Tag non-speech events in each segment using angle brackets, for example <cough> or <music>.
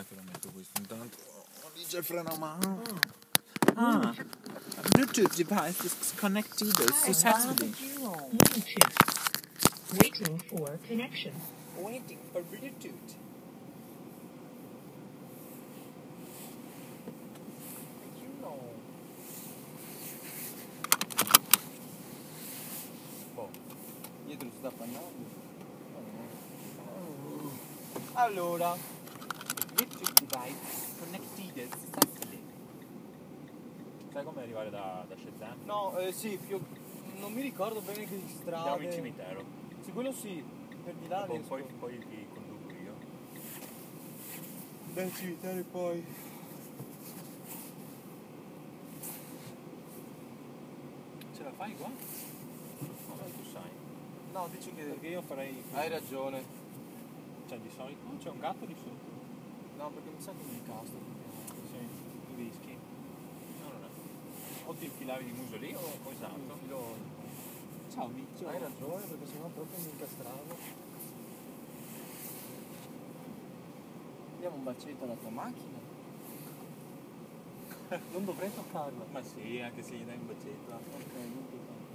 Dai che lo metto questo intanto. Oh, lì c'è il freno a mano. Ah, Bluetooth device is connected successfully. Bluetooth. Waiting for connection. Waiting for Bluetooth. You know. Boh, dietro si sta appannando. Allora, Bluetooth device connected successfully. Sai come arrivare da, da Shenzhen? no, eh, sì, più, non mi ricordo bene che strade. Andiamo in cimitero. Sì, quello sì, per di là riesco. poi, poi ti conduco io. Dal cimitero e poi. Ce la fai qua? No, dai, tu sai. No, dici che. Perché io farei... Hai ragione. Cioè di solito... No, c'è un gatto di sotto. No, perché mi sa che mi incastro. Sì, tu rischi. No, non è. O ti infilavi di muso lì o o esatto. Ciao Miccio. Hai ragione, perché sennò proprio mi incastravo. Diamo un bacetto alla tua macchina. Non dovrei toccarla. Ma sì, anche se gli dai un bacetto. Ok, non toccarla.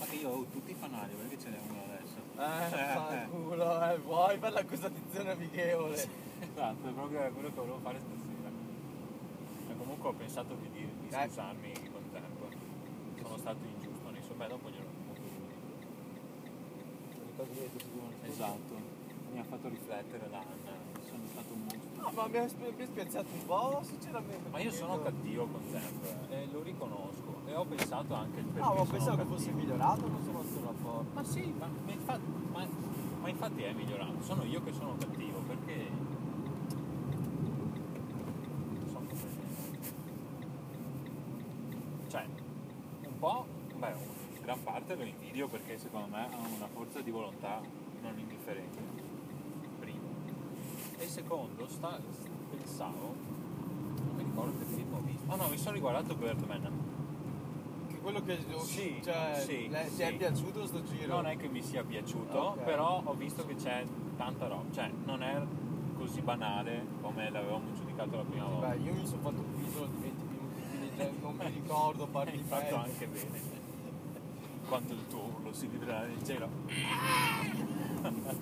Ma che io ho tutti i fanali, perché ce n'è uno adesso. Eh, fa culo, eh, vuoi per l'accusazione amichevole. Esatto, è proprio quello che volevo fare comunque ho pensato di, dire, di Dai. scusarmi con tempo. Sono stato ingiusto nei suoi... Beh, dopo glielo lui. Esatto. Mi ha fatto riflettere l'Anna. Sono stato un mostro. No, ma mi ha spi- mi ha spiazzato un po', sinceramente. Ma io sono cattivo con tempo eh, e lo riconosco. E ho pensato anche il perché No, ma sono pensavo che fosse migliorato questo nostro rapporto. Ma sì, ma, ma infatti, ma, ma infatti è migliorato. Sono io che sono cattivo perché. Non so come. Cioè, un po'. Beh, in gran invidio perché secondo me ha una forza di volontà non indifferente. Primo. E secondo, sta, pensavo. Non mi ricordo che film ho visto. Ah no, mi sono riguardato Birdman. Che quello che Sì, cioè, sì, le- ti sì. è piaciuto sto giro? Non è che mi sia piaciuto, Ok. però ho visto che c'è tanta roba, cioè non è così banale come l'avevamo giudicato la prima volta. Beh, io mi sono fatto un video di 20 minuti, quindi non mi <laughs> ricordo parti Hai di fatto anche bene. Quando il tuo urlo si vibrerà nel cielo.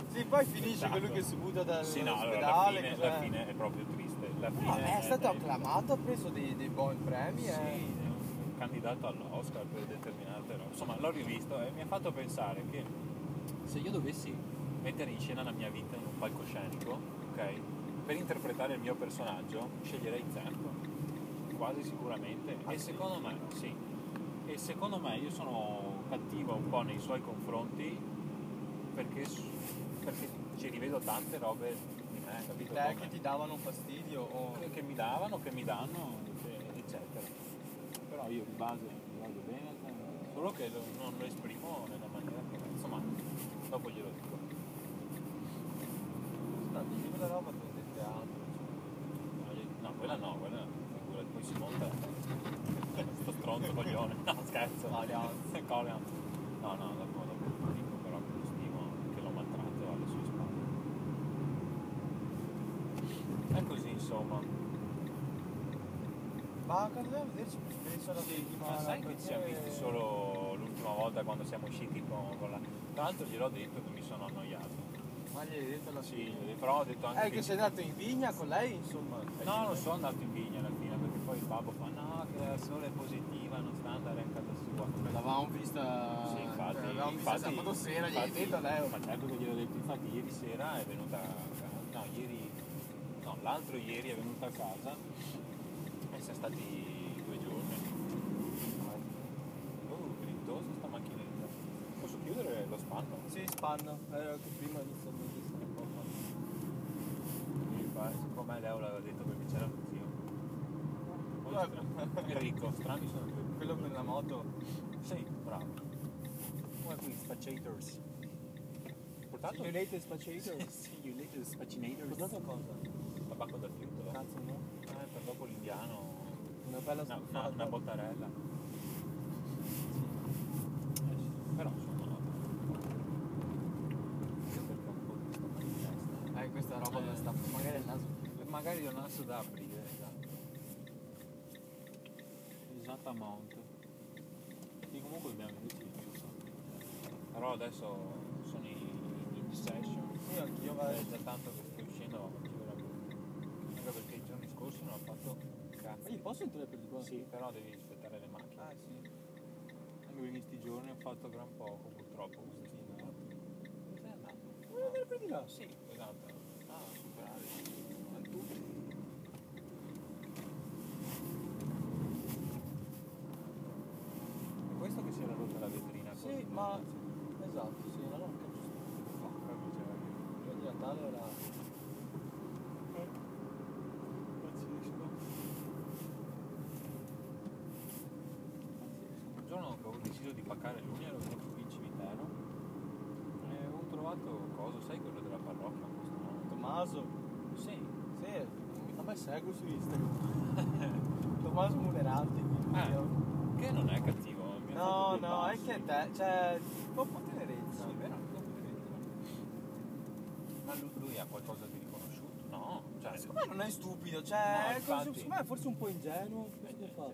Sì, poi finisce Esatto. quello che si butta Sì, no, allora la fine, la fine è proprio triste. No, è stato è- acclamato, ha preso dei, dei buoni premi. Sì, eh. è un candidato all'Oscar per determinate robe. Insomma, l'ho rivisto e mi ha fatto pensare che se io dovessi mettere in scena la mia vita in un palcoscenico, ok? Per interpretare il mio personaggio, sceglierei Zerto. Quasi sicuramente. Ah, e sì? secondo me, sì. E secondo me io sono cattivo un po' nei suoi confronti perché, perché ci rivedo tante robe di me, capito? Come- che ti davano fastidio o... che, che mi davano, che mi danno, eccetera. Però io di base, di base bene, solo che lo- non lo esprimo nella maniera che... Insomma, dopo glielo dico. Tanto di quella roba tu del teatro. No, No, quella no, quella figurati, poi si monta <laughs> sto stronzo coglione. No, scherzo. Allianz. Colian. No, no, dopo, dopo lo dico però che lo stimo, che l'ho maltratto alle sue spalle. È così, insomma. Ma andiamo a vederci spesso la settimana? Ma sai che ci siamo visti solo l'ultima volta quando siamo usciti con, con la... Tra l'altro gliel'ho detto che mi sono annoiato. Ma gli hai detto la Sì, però ho detto anche Eh, che sei andato in vigna con lei, insomma. No, non sono andato in vigna alla fine perché poi il babbo fa è positiva, non sta andare a casa sua. L'avevamo vista... Sì, infatti, cioè, l'avevamo vista sabato sera, gli hai detto lei. Ma certo che gliel'ho detto, infatti ieri sera è venuta a casa, no, ieri, no, l'altro ieri è venuta a casa e siamo stati due giorni. Oh, grintosa sta macchinetta. Posso chiudere lo spanno? Sì, spanno. Eh, che prima inizia a vedere un po'. Pare, secondo me Leo l'aveva detto perché c'era lo zio. Poi Guarda. strani- Enrico, sono. Quello per la moto. Sì, bravo. Come qui, Spacciators. Portato? See you later, spacciator. See you later, Spaccinators. Portato cosa? Tabacco da frittolo. Cazzo no? Eh, per dopo l'indiano. Una bella una, stufata. una bottarella. Eh però testa. Eh, questa roba dove sta. Magari il naso. Magari è un asso da aprire, esatto. Esatta mount. Sì, comunque abbiamo venuti giusto. Però adesso sono in, in session. Sì, anch'io È vado. già tanto che sto uscendo, ma più. Anche perché i giorni scorsi non ho fatto cazzo. Ma io posso entrare per di qua? Sì, però devi aspettare le macchine. Ah, sì. Anche perché in questi giorni ho fatto gran poco purtroppo questi notti. Dove sei andato? Vuoi andare per di là? Sì, esatto. Ah, superare. Ma tu? È questo che si era rotta la vetrina Sì, col- ma. Esatto, sì, era non giusto. Porca miseria. Il di Natale era. Pazzesco. Un giorno che ho deciso di paccare l'unia ero venuto qui in cimitero e ho trovato cosa, sai quello della parrocchia questo? Tommaso. Sì. Sì, a me seguo su Instagram. <laughs> Tommaso Munerati. Eh, che non è cattivo. No, no, è passi. che te, cioè, un po' tenerezza. Sì, vero, anche un po' Ma lui, lui ha qualcosa di riconosciuto? No, cioè, Secondo me non è stupido, No, cioè, è infatti. secondo me è forse un po' ingenuo. Eh, Cosa eh, fa?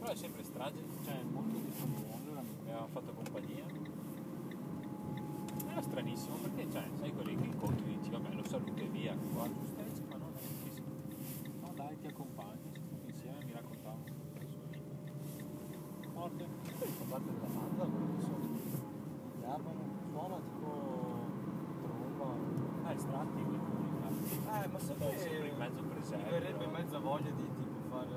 però è sempre strage, cioè molto disponibile, mi aveva fatto compagnia. Era stranissimo perché, cioè, sai quelli che incontri e dici, vabbè, lo saluto e via, qua, giusto, e dici, ma no, non è capisco. No, dai, ti accompagno, insieme mi raccontavano la sua vita. Forte. Poi parte della banda, quello che so. Chiamano, suona tipo tromba. Ah, estratti, quindi Eh, ma sempre, sempre in mezzo mi presepe. verrebbe mezza voglia di tipo fare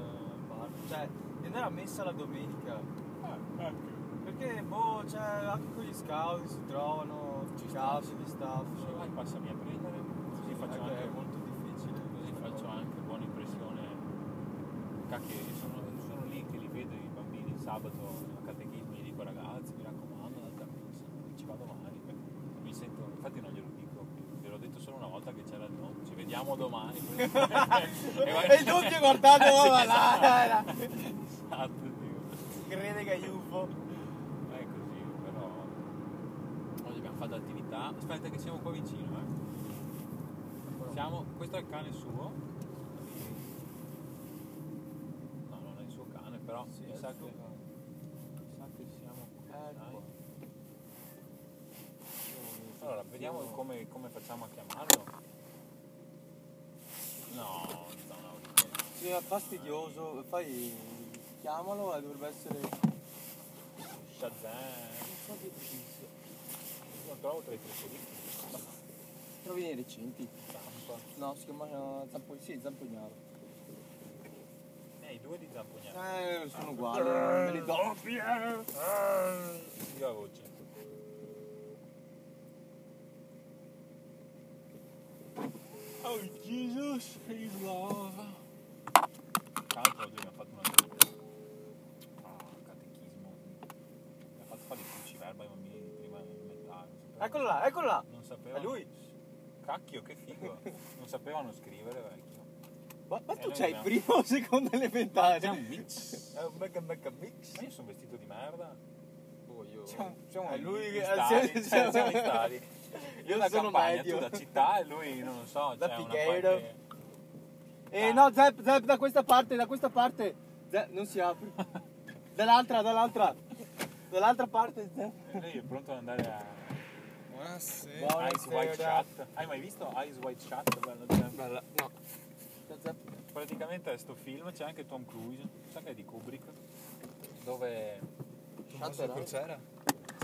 bar. Cioè, di andare a messa la domenica. Ah, ecco. Perché, boh, cioè, anche con gli scout si trovano, Ci capi, gli staff. Se vai passami a prendere, così faccio Ecco, anche è molto difficile. Così faccio anche buona impressione. Cacchio, io sono, sono lì che li vedo i bambini il sabato a catechismo, gli dico ragazzi, mi raccomando, andate a messa, ci vado domani. Mi sento, infatti non glielo dico, gliel'ho detto solo una volta che c'era il no, ci vediamo domani. <laughs> <laughs> E il dubbio guardando <laughs> va là, era. Esatto, dico. crede che è UFO. È così, però oggi abbiamo Aspetta che siamo qua vicino, eh. Siamo, questo è il cane suo. No, non è il suo cane, però Sì, mi, sa che, mi sa che siamo qua. Ecco. Allora, vediamo come, come facciamo a chiamarlo. No, zona auricchiera. Sì, è fastidioso. Poi chiamalo e dovrebbe essere. Shazam. Non so che Lo trovo tra i preferiti. Trovi nei recenti. Zampa. No, si chiama Zampo... sì, Zampognaro. Eh, i due di Zampognano. Eh, sono uguali. Me li doppi. Io la voce. Oh Jesus is love. Tra l'altro oggi abbiamo fatto una ah, catechismo. Abbiamo fatto fare il cruciverba ai bambini di prima elementare. non sapevano- Eccolo là, eccolo là. Non sapevano. È lui. Cacchio, che figo. non sapevano scrivere, vecchio. Ma, ma Eh, tu c'hai il abbiamo- primo o secondo elementare? È un mix. È un mega mega mix. Ma io sono vestito di merda. Oh, io... Siamo, siamo È lui che- siamo- <laughs> cioè, stadi. Io Io da sono campagna, medio. tu da città e lui, non lo so, Da c'è Figueiro. qualche... Eh Ah. no, Zep, Zep, da questa parte, da questa parte. Zep, non si apre. <laughs> Dall'altra, dall'altra. Dall'altra parte, Zep. E lei è pronto ad andare a Buonasera. Buona- Eyes White. Shut. Hai mai visto Eyes White Shut? Bello, Bella. No. Praticamente è sto film, c'è anche Tom Cruise, sa che è di Kubrick, dove... Tommaso Crociera?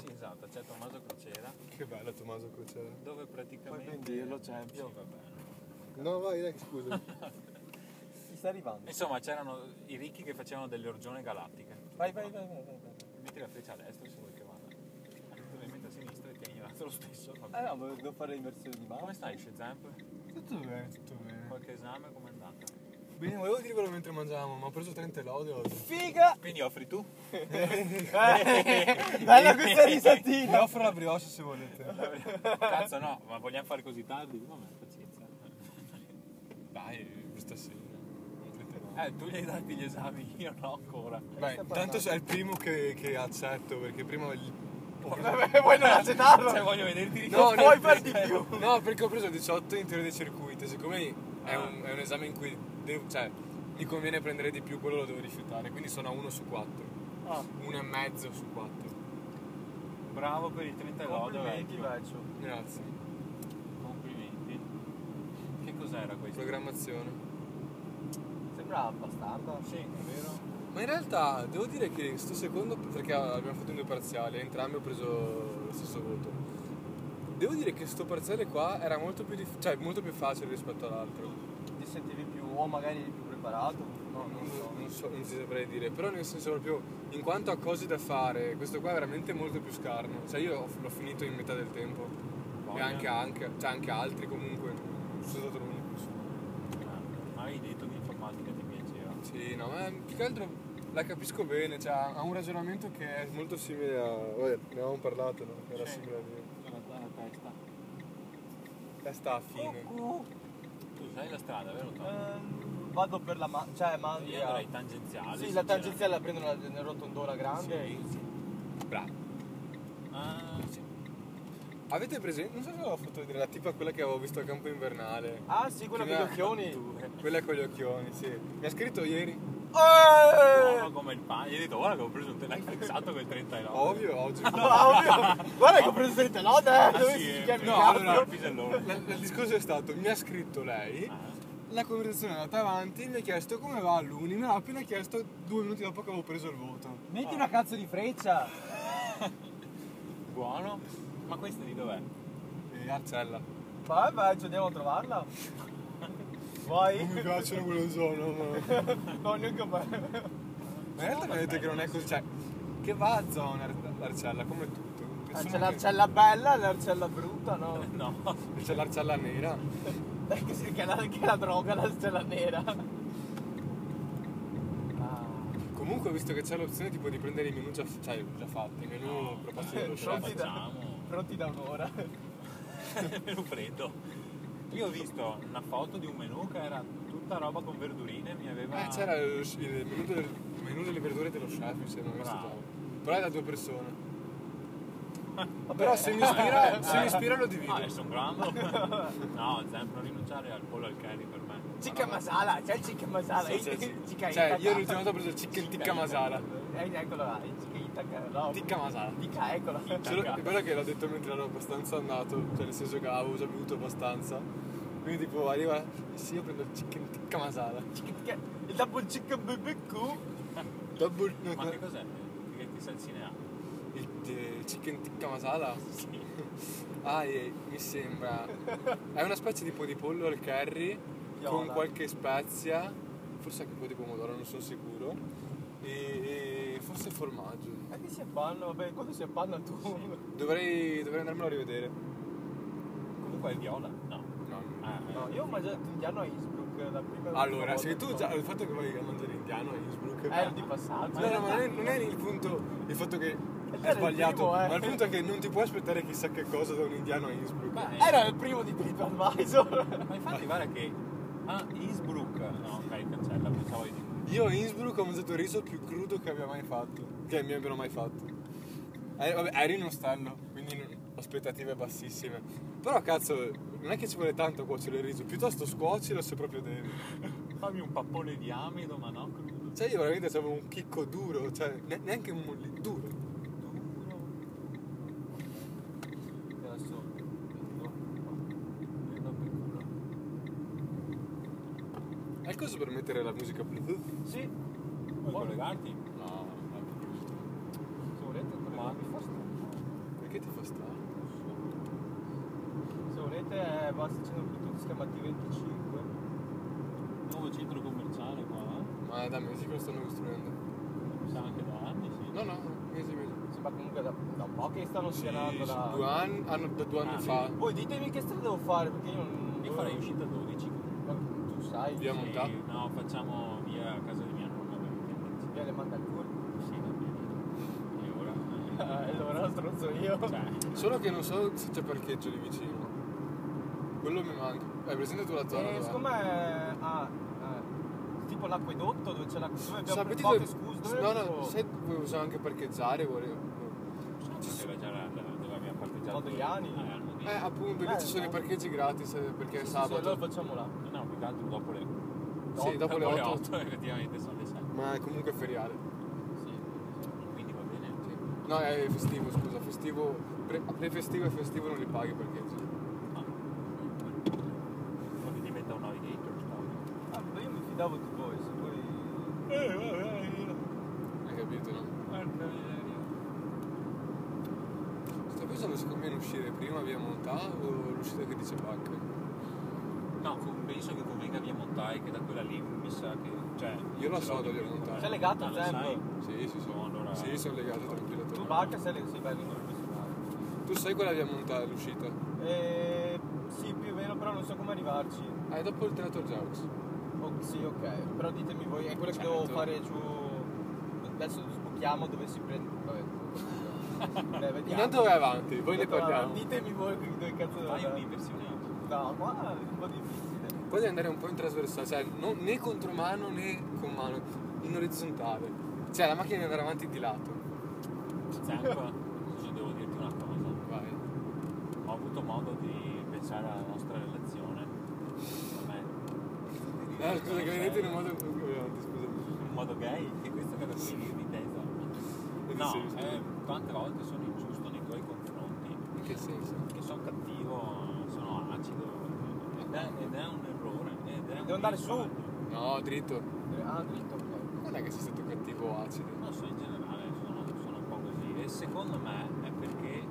Sì, esatto, c'è Tommaso Crociera, Che bello Tommaso Crociera. dove Puoi praticamente... ben dirlo, Sì, Champion. va bene. No, vai, dai, scusa. <laughs> Chi sta arrivando? Insomma, c'erano i ricchi che facevano delle orgione galattiche. Vai, vai, vai, vai, vai. vai. Metti la freccia a destra se vuoi che vada. Ovviamente a l'altro lo stesso. Eh no, devo fare l'inversione di mano. Come stai, Shazamp? Tutto bene, tutto bene. Qualche esame com'è andata? Bene, volevo dirvelo mentre mangiavamo, ma ho preso 30 lode oggi. Figa! Quindi offri tu? Eh, Bella questa risatina! offro la brioche se volete. Cazzo no, ma vogliamo fare così tardi? Vabbè, pazienza. Dai, questa sera. Eh, tu gli hai dati gli esami, io no ancora. Beh, intanto è il primo che, che accetto, perché prima il Vabbè, vuoi non accetarlo? Cioè, voglio vederti di No, puoi fare di più. <laughs> No, perché ho preso 18 in teoria dei circuiti. Siccome è un, è un esame in cui devo- cioè, mi conviene prendere di più, quello lo devo rifiutare. Quindi sono a 1 su 4. Ah, 1 e mezzo su 4. Bravo per il 30 lode complimenti, vecchio. vecchio. Grazie. Complimenti. Che cos'era questo? Programmazione. Sembra abbastanza. Sì, è vero. Ma in realtà devo dire che sto secondo, perché abbiamo fatto in due parziali, e entrambi ho preso lo stesso voto. Devo dire che sto parziale qua era molto più, dif- cioè, molto più facile rispetto all'altro. Ti sentivi più, o magari più preparato? No, Non, non so. non so, non ti saprei dire, però nel senso proprio in quanto a cose da fare, questo qua è veramente molto più scarno. Cioè io ho- l'ho finito in metà del tempo. E Voglia. anche, anche, cioè anche altri comunque. Non sono stato l'unico. Ah, Ma avevi detto che informatica ti piaceva. Sì, no, ma più che altro la capisco bene, cioè ha un ragionamento che è molto simile a. Vabbè, ne avevamo parlato, no? Era Sì. simile a mio. La, la testa. Testa a fine. Cucù. Tu sai la strada, vero Tom? Ehm, vado per la ma- cioè Io Mandria. andrei tangenziale. Sì, la tangenziale la prendono nella, rotondona grande. Sì. Bravo. Ah, sì. Avete presente? Non so se avevo fatto vedere la tipa quella che avevo visto al campo invernale. Ah sì, quella con gli occhioni. Quella con gli occhioni, sì. Mi ha scritto ieri. Eh! Come il pane. Gli hai detto, guarda che ho preso un te l'hai flexato quel 39. Ovvio, oggi. <laughs> Ah, ovvio. Guarda che ho preso il telone, eh. Dove sì, si chiama no, il allora- il discorso è stato, mi ha scritto lei, Ah, la conversazione è andata avanti, mi ha chiesto come va l'uni, me l'ha appena chiesto due minuti dopo che avevo preso il voto. Metti una cazzo di freccia. <laughs> buono. Ma questa di dov'è? E Arcella. Vai, vai, ci andiamo a trovarla. <laughs> Vai. Non mi piacciono quello sono, ma... <laughs> No, neanche a me. Ma in realtà mi ha detto che non è così, cioè, che va a zona Ar- l'Arcella, come tutto. Ah, C'è che- l'arcella bella e l'arcella brutta, no? <laughs> No. C'è l'Arcella nera. <laughs> Che è la, che è la droga, l'arcella nera. Ah. Comunque visto che c'è l'opzione tipo di prendere i menu già, cioè, già fatti, i menu proposti dallo chef. Pronti da, facciamo. pronti da un'ora. Meno freddo. Io ho visto una foto di un menù che era tutta roba con verdurine, mi aveva... Eh, c'era il, il menù, del, il menù delle verdure dello chef, se non mi Bravo. stato. Però è da due persone. Vabbè, <laughs> Però se mi ispira, se mi ispira lo divido. Ah, adesso un grande. No, sempre non rinunciare al pollo al curry per me. Chicken masala, c'è il chicken masala. Sì, sì, sì. Cioè, io l'ultima volta ho preso il chicken tikka masala. Eh, eccolo là, il chicken itaka. No, Tikka masala. Tikka, eccolo. Solo che quello che l'ho detto mentre ero abbastanza andato, cioè nel senso che avevo già bevuto abbastanza. Quindi tipo arriva, sì io prendo il chicken tikka masala. Chicken Il double chicken BBQ. Double, no, Ma che cos'è? Che, che salsine ha? il, il chicken tikka masala? Sì. <laughs> Ah, eh, mi sembra. È una specie tipo di pollo al curry con Viola. qualche spezia, forse anche un po' di pomodoro, non sono sicuro. E, e forse formaggio. E che si appanna? Vabbè, quando si appanna tu? Dovrei, dovrei andarmelo a rivedere. Comunque è viola? No. No. Ah, No, io ho mangiato indiano a Innsbruck la prima Allora, se tu già il fatto che vai a mangiare indiano a Innsbruck. Ero di passaggio. No, no, ma non è, non è il punto il fatto che era è sbagliato, primo, eh. ma il punto è che non ti puoi aspettare chissà che cosa da un indiano a Innsbruck. Beh, Era il primo di TripAdvisor. Ma infatti guarda che... Ah, Innsbruck. No, ok, cancella, pensavo di... Io a Innsbruck ho mangiato il riso più crudo che abbia mai fatto. Che mi abbiano mai fatto. Eh, vabbè, eri in ostello, quindi non- aspettative bassissime. Però cazzo, non è che ci vuole tanto cuocere il riso, piuttosto scuocilo se proprio devi. Fammi un pappone di amido, ma no crudo. Cioè io veramente avevo un chicco duro, cioè ne- neanche un molli, duro. Adesso prendo. Prendo per culo. Coso per mettere la musica Bluetooth? Sì, Vuoi collegarti? No, se volete Ma mi fa perché ti fa stare? Se volete eh, basta accendere il Bluetooth, si chiama T25. Nuovo centro commerciale qua, eh? Ma da mesi che lo stanno costruendo. Mi sa anche da anni, sì. No, no, mesi, mesi. Sembra comunque da, da un po' che stanno Sì, spianando la... due anni, hanno, da due anni Ah, fa. Voi ditemi che strada devo fare perché io non... Io farei uscita 12. Ma Tu sai, Via Sì, Montà? No, facciamo via a casa di mia nonna, ovviamente. via le manda al culo. Sì, va bene. E ora? <laughs> Eh, allora stronzo io. Cioè, Solo che non so se c'è parcheggio lì vicino. Quello mi manca. Hai presente tu la zona? Eh, dove? secondo me... Ah, eh, tipo l'acquedotto dove c'è la... Dove abbiamo Sapete dove- scuse, dove No, no, sai dove possiamo anche parcheggiare? Volevo. c'era già la, Adriani. Eh, hanno Eh, detto. appunto, lì Eh, ci sono i parcheggi gratis eh, perché è Sì, sì, sabato. allora facciamo là. Altro dopo le... Sì, dopo le 8. 8 effettivamente sono le 6. Ma è comunque feriale. Sì. Quindi va bene. No, è festivo, scusa, festivo. Pre, pre-festivo e festivo non li paghi perché. Ah. Poi diventa un navigator. Ah, beh, io mi fidavo di voi, se poi... Eh, vabbè, io. Hai capito, no? Porca miseria. Sto pensando se conviene uscire prima via Montà o l'uscita che dice Bacca. No, penso che convenga via Montai, che da quella lì mi sa che. Cioè, Io la so da via. Montai. Sei legato Ah, al la tempo? Sì, sì, sì. No, allora- Sì, sono legato tranquillo. Tu barca sei le sei bello. Tu sai quella via Montà l'uscita? Eh, sì, più o meno, però non so come arrivarci. Ah, è dopo il Teatro Jaux. Oh, sì, ok. Però ditemi voi, è quello che Certo. devo fare giù. Adesso sbuchiamo dove si prende. Vabbè. <laughs> Beh, vediamo. Intanto vai avanti, poi ne parliamo. Ditemi voi dove cazzo devo Fai andare. un'inversione No, qua è un po' difficile. Poi devi andare un po' in trasversale, cioè non, né contro mano né con mano, in orizzontale. Cioè la macchina deve andare avanti di lato. Zanco, io devo dirti una cosa. Vai. Ho avuto modo di pensare alla nostra relazione. Vabbè. No, scusa, che vedete in un modo. In un modo gay, che questo che era finire di tesa. No, eh, tante volte sono ingiusto nei tuoi confronti. In che senso? Che sono cattivo, sono acido. Ed è, ed è un errore. Ed è un Devo andare su? No, dritto. Ah, dritto, ok. Non è che sei stato cattivo o acido. Non so, in generale sono, sono un po' così. E secondo me è perché.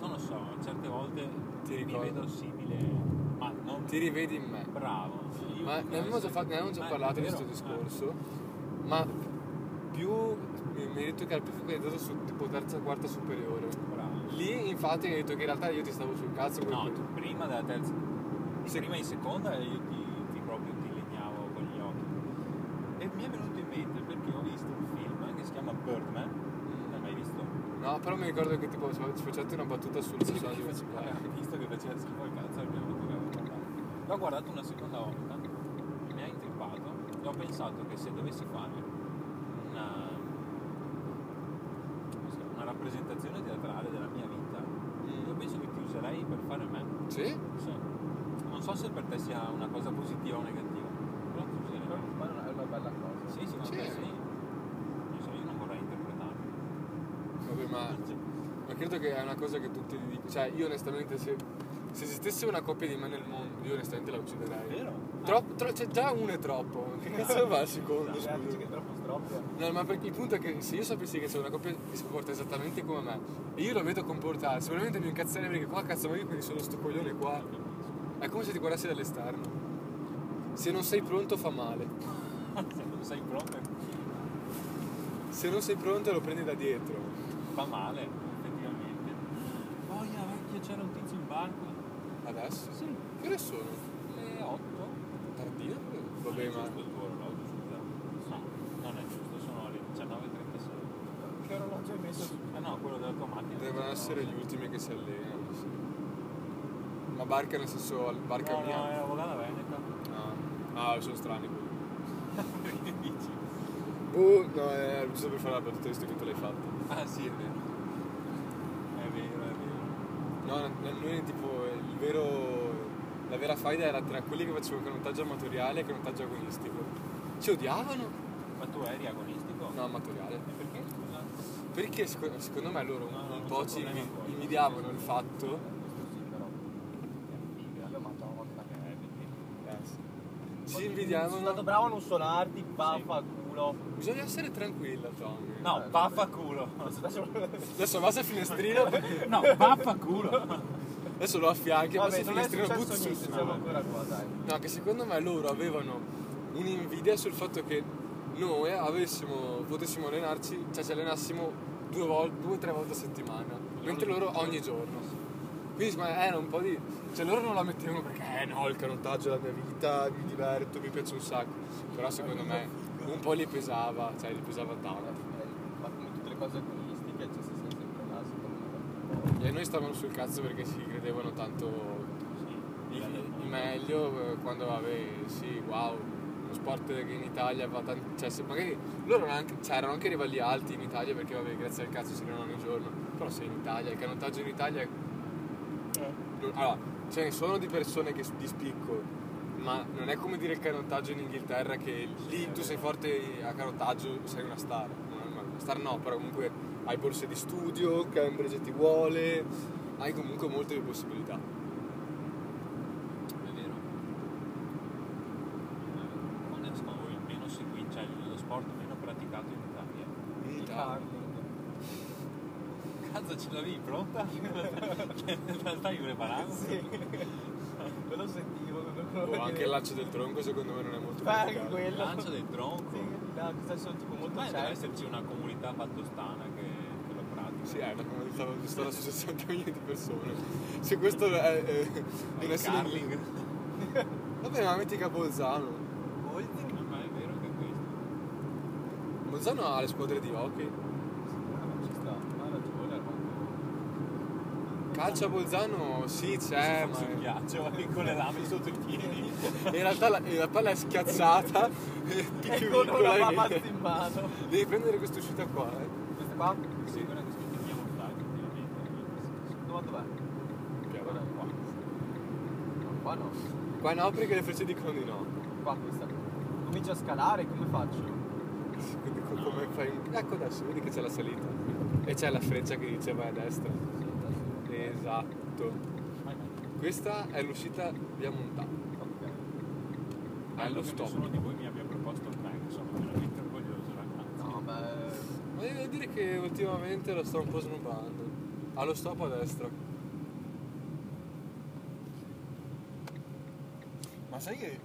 Non lo so, certe volte Ti mi ricordo. vedo simile. Ma non Ti rivedi in me. bravo. Io Ma ne abbiamo già, fatto- ne avevamo già parlato di questo eh. discorso, ma più mi hai detto che era più focalizzato su tipo terza quarta superiore. Lì infatti hai detto che in realtà io ti stavo sul cazzo No, tu prima della terza. Se- Prima in seconda io ti, ti proprio ti legnavo con gli occhi. E mi è venuto in mente perché ho visto un film che si chiama Birdman. L'hai mai visto? No, però mi ricordo che tipo ci facevate una battuta sul personaggio Sì, principale. Abbiamo visto che faceva schifo il cazzo abbiamo detto che guardato. L'ho guardato una seconda volta, mi ha intrippato e ho pensato che se dovessi fare una, come si chiama, una rappresentazione teatrale della mia vita, io penso che ti userei per fare me. Sì? Sì. Non so se per te sia una cosa positiva o negativa, però ti userei. Però ma non è una bella cosa. Sì, Sì. me sì. Non so, io non vorrei interpretarlo. Vabbè, ma, <laughs> ma credo che è una cosa che tutti dicono. Cioè, io onestamente se, se esistesse una coppia di me nel mondo, io onestamente la ucciderei. Vero? Troppo, tro- cioè, già uno è troppo. Che cazzo va al secondo? Scusa? dice che è troppo stroppia. No, ma perché il punto è che se io sapessi che c'è una coppia che si comporta esattamente come me e io lo vedo comportare, sicuramente mi incazzerei perché qua cazzo ma io quindi sono sto coglione qua. È come se ti guardassi dall'esterno. Se non sei pronto fa male. <laughs> Se non sei pronto Se non sei pronto lo prendi da dietro. fa male, effettivamente. Boia, vecchio, c'era un tizio in barco. Adesso? Sì. Che ore sono? Le 8. Tardino? Vabbè, non è ma. giusto il tuo orologio, scusa. No, non è giusto, sono le 19.36. Che orologio hai messo? Ah no, quello della tua macchina. Devono essere gli ultimi che si allenano. sì. Ma barca nel senso barca No, mia? no, era Vogana Veneta. Ah, ah, sono strani quelli. <laughs> Perché dici? Uh, no, è giusto per fare la battuta visto che tu l'hai fatta. Ah sì, è vero. È vero, è vero. No, n- noi tipo il vero. La vera faida era tra quelli che facevano canottaggio amatoriale e canottaggio agonistico. Ci odiavano? Ma tu eri agonistico? No, amatoriale. E perché? Scusa. Perché secondo, secondo me loro No, un po' ci invidiavano il fatto. Sì? Ci Sono invidiavano. stato bravo a non suonarti, baffa, culo. Bisogna essere tranquilla, Tommy. No, Eh, vaffanculo. <laughs> Adesso- Adesso basta il finestrino. <laughs> No, vaffanculo. <laughs> Adesso lo affianchi, basta Vabbè, il finestrino butta sul siamo ancora qua, dai. No, che secondo me loro avevano un'invidia sul fatto che noi avessimo, potessimo allenarci, cioè ci allenassimo due o tre volte a settimana, mentre loro ogni giorno. Quindi era un po' di. Cioè loro non la mettevano perché eh no, il canottaggio è la mia vita, mi diverto, mi piace un sacco. Però secondo me un po' gli pesava, cioè gli pesava tanto. Ma come tutte le cose agonistiche, cioè si sente sempre là, secondo me. E noi stavano sul cazzo perché si credevano tanto il, il meglio eh, quando vabbè sì wow uno sport che in Italia va tanto cioè se magari loro erano anche, cioè, erano anche rivali alti in Italia perché vabbè grazie al cazzo si allenano ogni giorno Però sei in Italia, il canottaggio in Italia Eh. allora, ce ne sono di persone che di spicco, ma non è come dire il canottaggio in Inghilterra che lì tu sei forte a canottaggio, sei una star. Una star no, però comunque hai borse di studio, Cambridge ti vuole, hai comunque molte possibilità. È vero. Qual è il meno seguito, cioè lo sport meno praticato in Italia? In Il Italia. Cazzo ce l'avevi pronta? <laughs> In realtà io preparavo. Sì. Quello sentivo. quello O anche il lancio del tronco secondo me non è molto praticato. quello. Lancio del tronco. Sì, no, sono tipo molto Ma deve esserci una comunità pattostana che. Sì, è una comunità stata su 60 milioni di persone. Se questo è, Ma non è curling. <laughs> Vabbè, ma metti Capozzano. Molti. No, ma è vero che è questo. Bolzano ha le squadre di hockey. Calcio a Bolzano sì c'è, ma sul ghiaccio con le lame sotto i piedi. in realtà, la, in realtà l'hai schiazzata <laughs> e E con una papazza in mano. Devi prendere questa uscita qua, eh. Queste qua? Sì, quella che sconteniamo sta effettivamente. Dove dov'è? Guarda qua. No, qua no. Qua no perché le frecce dicono di no. Qua questa. Comincio a scalare, come faccio? <laughs> Quindi co- come fai un- Ecco adesso, vedi che c'è la salita. E c'è la freccia che dice vai a destra. Esatto. Questa è l'uscita via Montà. Ok. Bello Allo che stop. nessuno di voi mi abbia proposto il track, sono veramente orgoglioso ragazzi. No, beh. Ma devo dire che ultimamente lo sto un po' snobbando. Allo stop a destra. Ma sai che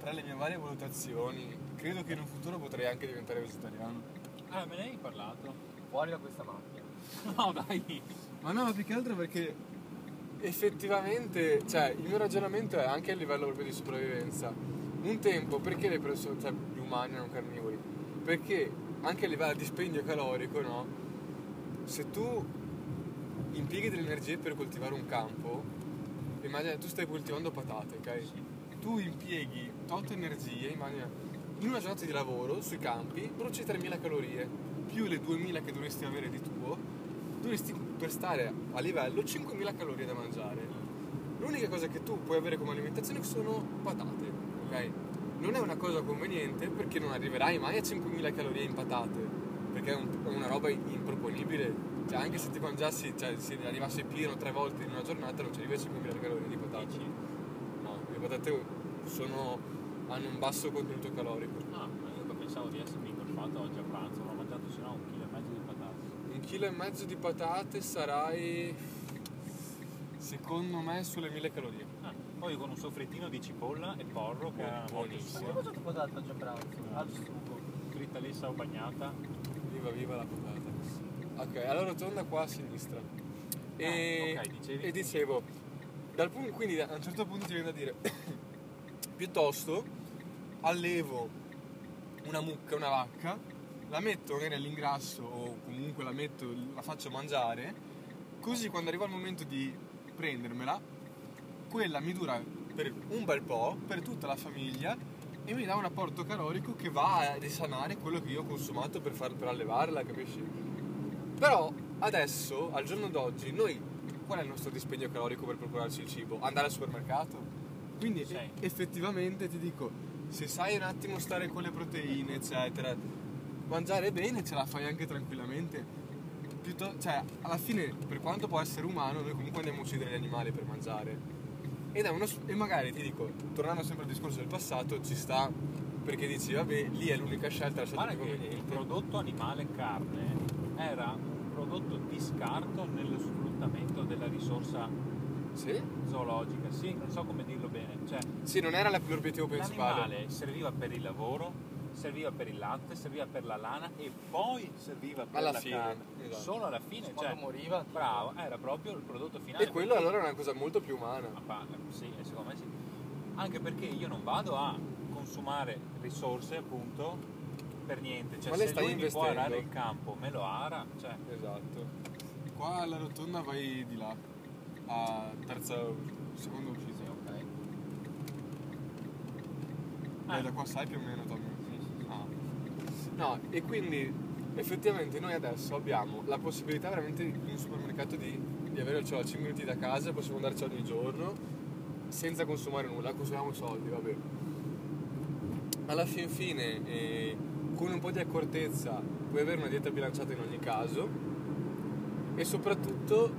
tra le mie varie valutazioni credo che in un futuro potrei anche diventare vegetariano. Ah, me ne hai parlato? Fuori da questa macchina. <laughs> No, dai. Ma no, ma più che altro perché effettivamente, cioè, il mio ragionamento è anche a livello proprio di sopravvivenza. Un tempo, perché le persone, cioè gli umani erano carnivori? Perché anche a livello di dispendio calorico, no? Se tu impieghi delle energie per coltivare un campo, immagina tu stai coltivando patate, ok? Tu impieghi tot energie, immagina, in una giornata di lavoro sui campi, bruci 3.000 calorie, più le 2.000 che dovresti avere di tuo, dovresti per stare a livello 5.000 calorie da mangiare. L'unica cosa che tu puoi avere come alimentazione sono patate, ok? Non è una cosa conveniente perché non arriverai mai a 5.000 calorie in patate, perché è, un- è una roba improponibile. Cioè, anche se ti mangiassi, cioè se arrivassi pieno tre volte in una giornata non ci arrivi a 5.000 calorie di patate. Dici? No, le patate sono, hanno un basso contenuto calorico. Ah, ma io pensavo di essermi ingolfato oggi a pranzo, non ho mangiato sino a un chilo e mezzo di patate. Un chilo e mezzo di patate sarai, secondo me, sulle 1000 calorie. Ah, poi con un soffrittino di cipolla e porro che era Buonissimo. Ma cosa ti ho portato oggi a pranzo? Al sugo. fritta lessa o bagnata. Viva viva la patata. Ok, allora rotonda qua a sinistra. E, Ah, ok, dicevi? e dicevo, dal punto, quindi a un certo punto ti viene da dire, <coughs> piuttosto allevo una mucca, una vacca, la metto magari all'ingrasso o comunque la metto, la faccio mangiare, così quando arriva il momento di prendermela, quella mi dura per un bel po', per tutta la famiglia e mi dà un apporto calorico che va a risanare quello che io ho consumato per, far, per allevarla, capisci? Però adesso, al giorno d'oggi, noi qual è il nostro dispendio calorico per procurarci il cibo? Andare al supermercato? Quindi e- effettivamente ti dico, se sai un attimo stare con le proteine, eccetera, mangiare bene ce la fai anche tranquillamente. Piuttosto, cioè, alla fine, per quanto può essere umano, noi comunque andiamo a uccidere gli animali per mangiare. Uno, e magari ti dico, tornando sempre al discorso del passato, ci sta perché dici, vabbè, lì è l'unica scelta, la scelta più che il conveniente. prodotto animale carne era un prodotto di scarto nello sfruttamento della risorsa Sì? zoologica, sì, non so come dirlo bene. Cioè, Sì, non era l'obiettivo principale. l'animale serviva per il lavoro, serviva per il latte, serviva per la lana e poi serviva per Alla la fine, carne. esatto. Solo alla fine, Quando cioè, moriva. bravo, era proprio il prodotto finale. E quello allora è una cosa molto più umana. Ma sì, e secondo me sì. Anche perché io non vado a consumare risorse appunto per niente. Cioè Ma se stai lui mi può arare il campo, me lo ara, cioè. Esatto. Qua alla rotonda vai di là, a terza, seconda uscita. Ok. Eh, da qua sai più o meno Tommy? Sì, sì, sì. Ah. No, e quindi effettivamente noi adesso abbiamo la possibilità veramente in un supermercato di, di avere cioè, 5 minuti da casa, possiamo andarci ogni giorno senza consumare nulla, consumiamo soldi, vabbè. Alla fin fine, eh, con un po' di accortezza, puoi avere una dieta bilanciata in ogni caso e soprattutto,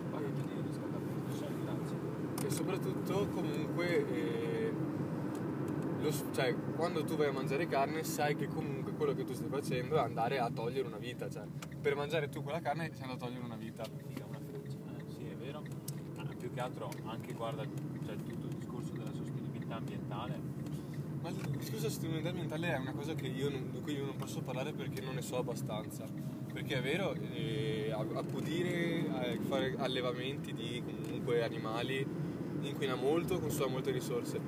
e soprattutto comunque, eh, lo cioè, quando tu vai a mangiare carne sai che comunque quello che tu stai facendo è andare a togliere una vita, cioè per mangiare tu quella carne stai andando a togliere una vita. Figa, una. Eh, sì, è vero. Ma più che altro anche guarda cioè, tutto il discorso della sostenibilità ambientale. Ma il discorso sostenibilità ambientale è una cosa che io non- di cui io non posso parlare perché non ne so abbastanza. Perché è vero, eh, accudire, eh, fare allevamenti di comunque animali inquina molto, consuma molte risorse.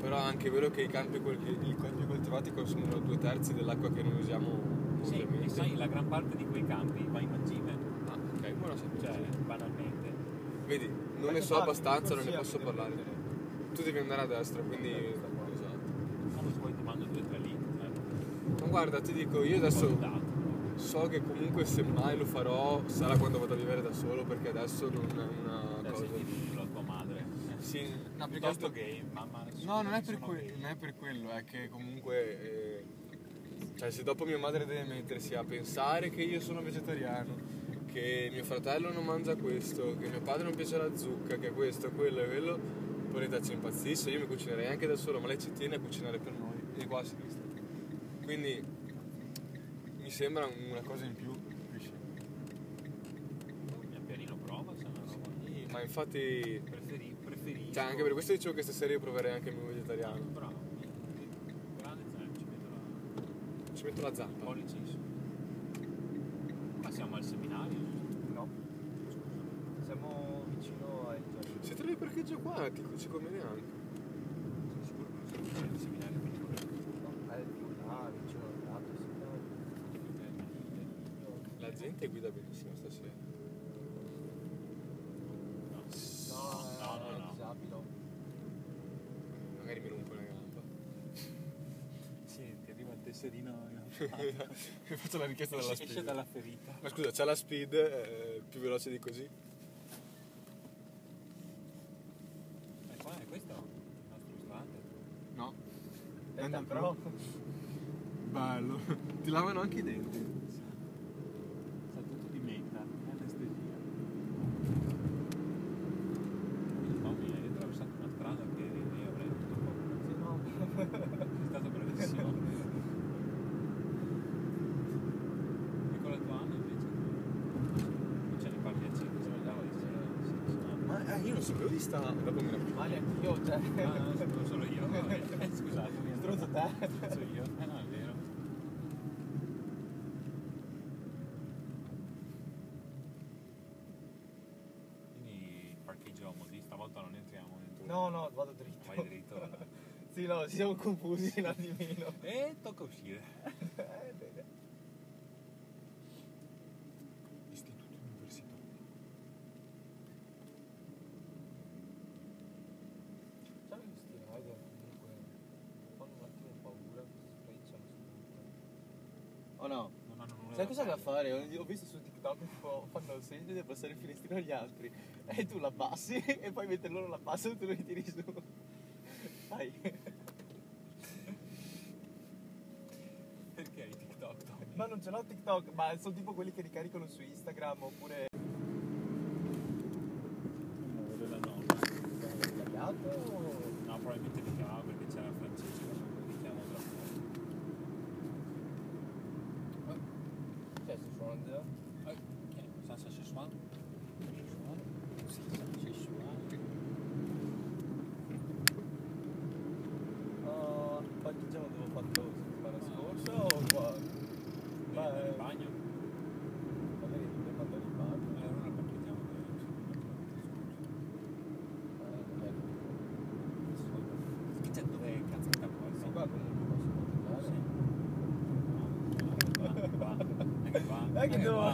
Però è anche vero che i campi, i campi coltivati consumano due terzi dell'acqua che noi usiamo Sì, e sai, la gran parte di quei campi va in mangime. Ah, ok, buona Cioè, sapere. banalmente. Vedi, non ne so abbastanza, non ne posso parlare. Tu devi andare a destra, quindi... Quando poi ti mando due o tre link. Eh, Ma guarda, ti dico, io adesso... So che comunque se mai lo farò sarà quando vado a vivere da solo perché adesso non è una Cioè, cosa. senti dirlo a tua madre. Eh, Sì, no, che Piuttosto gay, mamma. No, non è, que- non è per quello, è che comunque eh, cioè se dopo mia madre deve mettersi a pensare che io sono vegetariano, che mio fratello non mangia questo, che mio padre non piace la zucca, che questo, quello e quello, poi ci impazzisce, io mi cucinerei anche da solo, ma lei ci tiene a cucinare per noi, e qua a sinistra. Quindi mi sembra una cosa in più, capisci? Pian pianino prova, se una roba. Sì, Ma infatti, Preferi, preferisco. cioè anche per questo dicevo che stasera io proverei anche il mio vegetariano. Bravo. Grande ci metto la Ci metto la zappa. pollice in su. Ma siamo al seminario? No. Siamo vicino ai giorni. Se trovi il parcheggio qua ti ci conviene anche. Sicuro che non siamo al seminario, quindi corretto. No, è più là, vicino all'altro seminario. La gente guida benissimo stasera. No, No, no, no, è no. disabile. Magari mi rompo una gamba. Sì, ti arriva il tesserino. <laughs> Mi faccio la richiesta dalla esce, esce speed. dalla ferita. Ma scusa, c'è la speed eh, più veloce di così? E qua è questo il nostro ristorante. No. Aspetta, però. Bello. <laughs> Ti lavano anche i denti. Sa tutto di menta, è anestesia. No, mi hai attraversato una strada che io avrei avuto paura. Sì, no. Sei stato bravissimo. E con la tua Anna invece? Non ce ne parli a 5, se ne di Ma eh, io non sapevo di sta. Dopo me la Male anch'io, cioè. <laughs> Ah, non solo io. vabbè. Scusatemi. Stronzo te. Stronzo io. Eh no, è vero. Quindi il parcheggio Modi, stavolta non entriamo dentro. No, no, vado dritto. Vai dritto. <laughs> Sì, no, ci siamo confusi un attimino. E tocca uscire. <laughs> Eh, bene. Istituto universitario. Sai questi rider comunque fanno un attimo paura, sprecciano su Oh no? Non hanno nulla Sai da cosa da fare? Ho visto su TikTok tipo fanno il segno di abbassare il finestrino agli altri e tu l'abbassi <laughs> e poi mentre loro l'abbassano tu lo ritiri su. Dai. Perché i TikTok? Tommy? Ma non ce l'ho TikTok, ma sono tipo quelli che ricaricano su Instagram oppure. La? No, probabilmente mi chiamava perché c'era Francesco.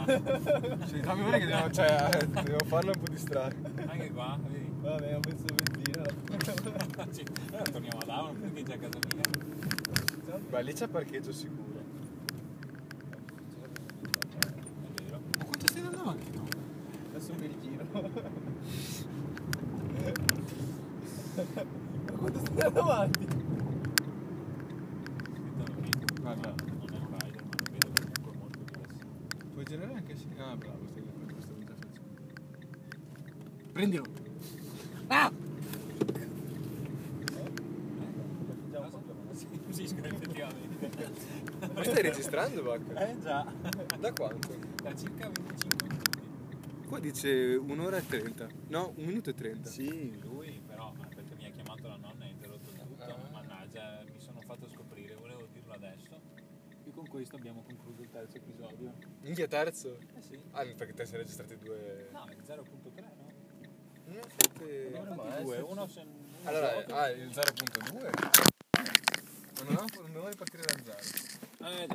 cioè, fammi pure che devo, cioè, devo farlo un po' distratto. Anche qua, vedi? Vabbè, ho messo benzina. <laughs> cioè, allora torniamo ad Avon, perché c'è a casa mia. Ma lì c'è parcheggio sicuro. È vero. Ma quanto stai andando avanti? No? Adesso mi rigiro. Ma quanto stai andando avanti? Anche se... Ah, bravo, stai per questo non faccio. Prendilo! Ah! Sì, sì, effettivamente. Ma stai registrando, Bacca? Eh già, Da quanto? da circa 25 minuti. Qua dice un'ora e trenta. No, un minuto e trenta. Sì, lui però, eh, perché mi ha chiamato la nonna e ha interrotto tutto, Ah. mannaggia, mi sono fatto scoprire, volevo dirlo adesso. E con questo abbiamo concluso il terzo episodio. Minchia terzo? Eh sì. Ah, perché te sei registrati due... No, è 0.3, no? Due, uno se... uno Allora, ah, il 0.2? Ma non, devo ripartire da zero. Eh,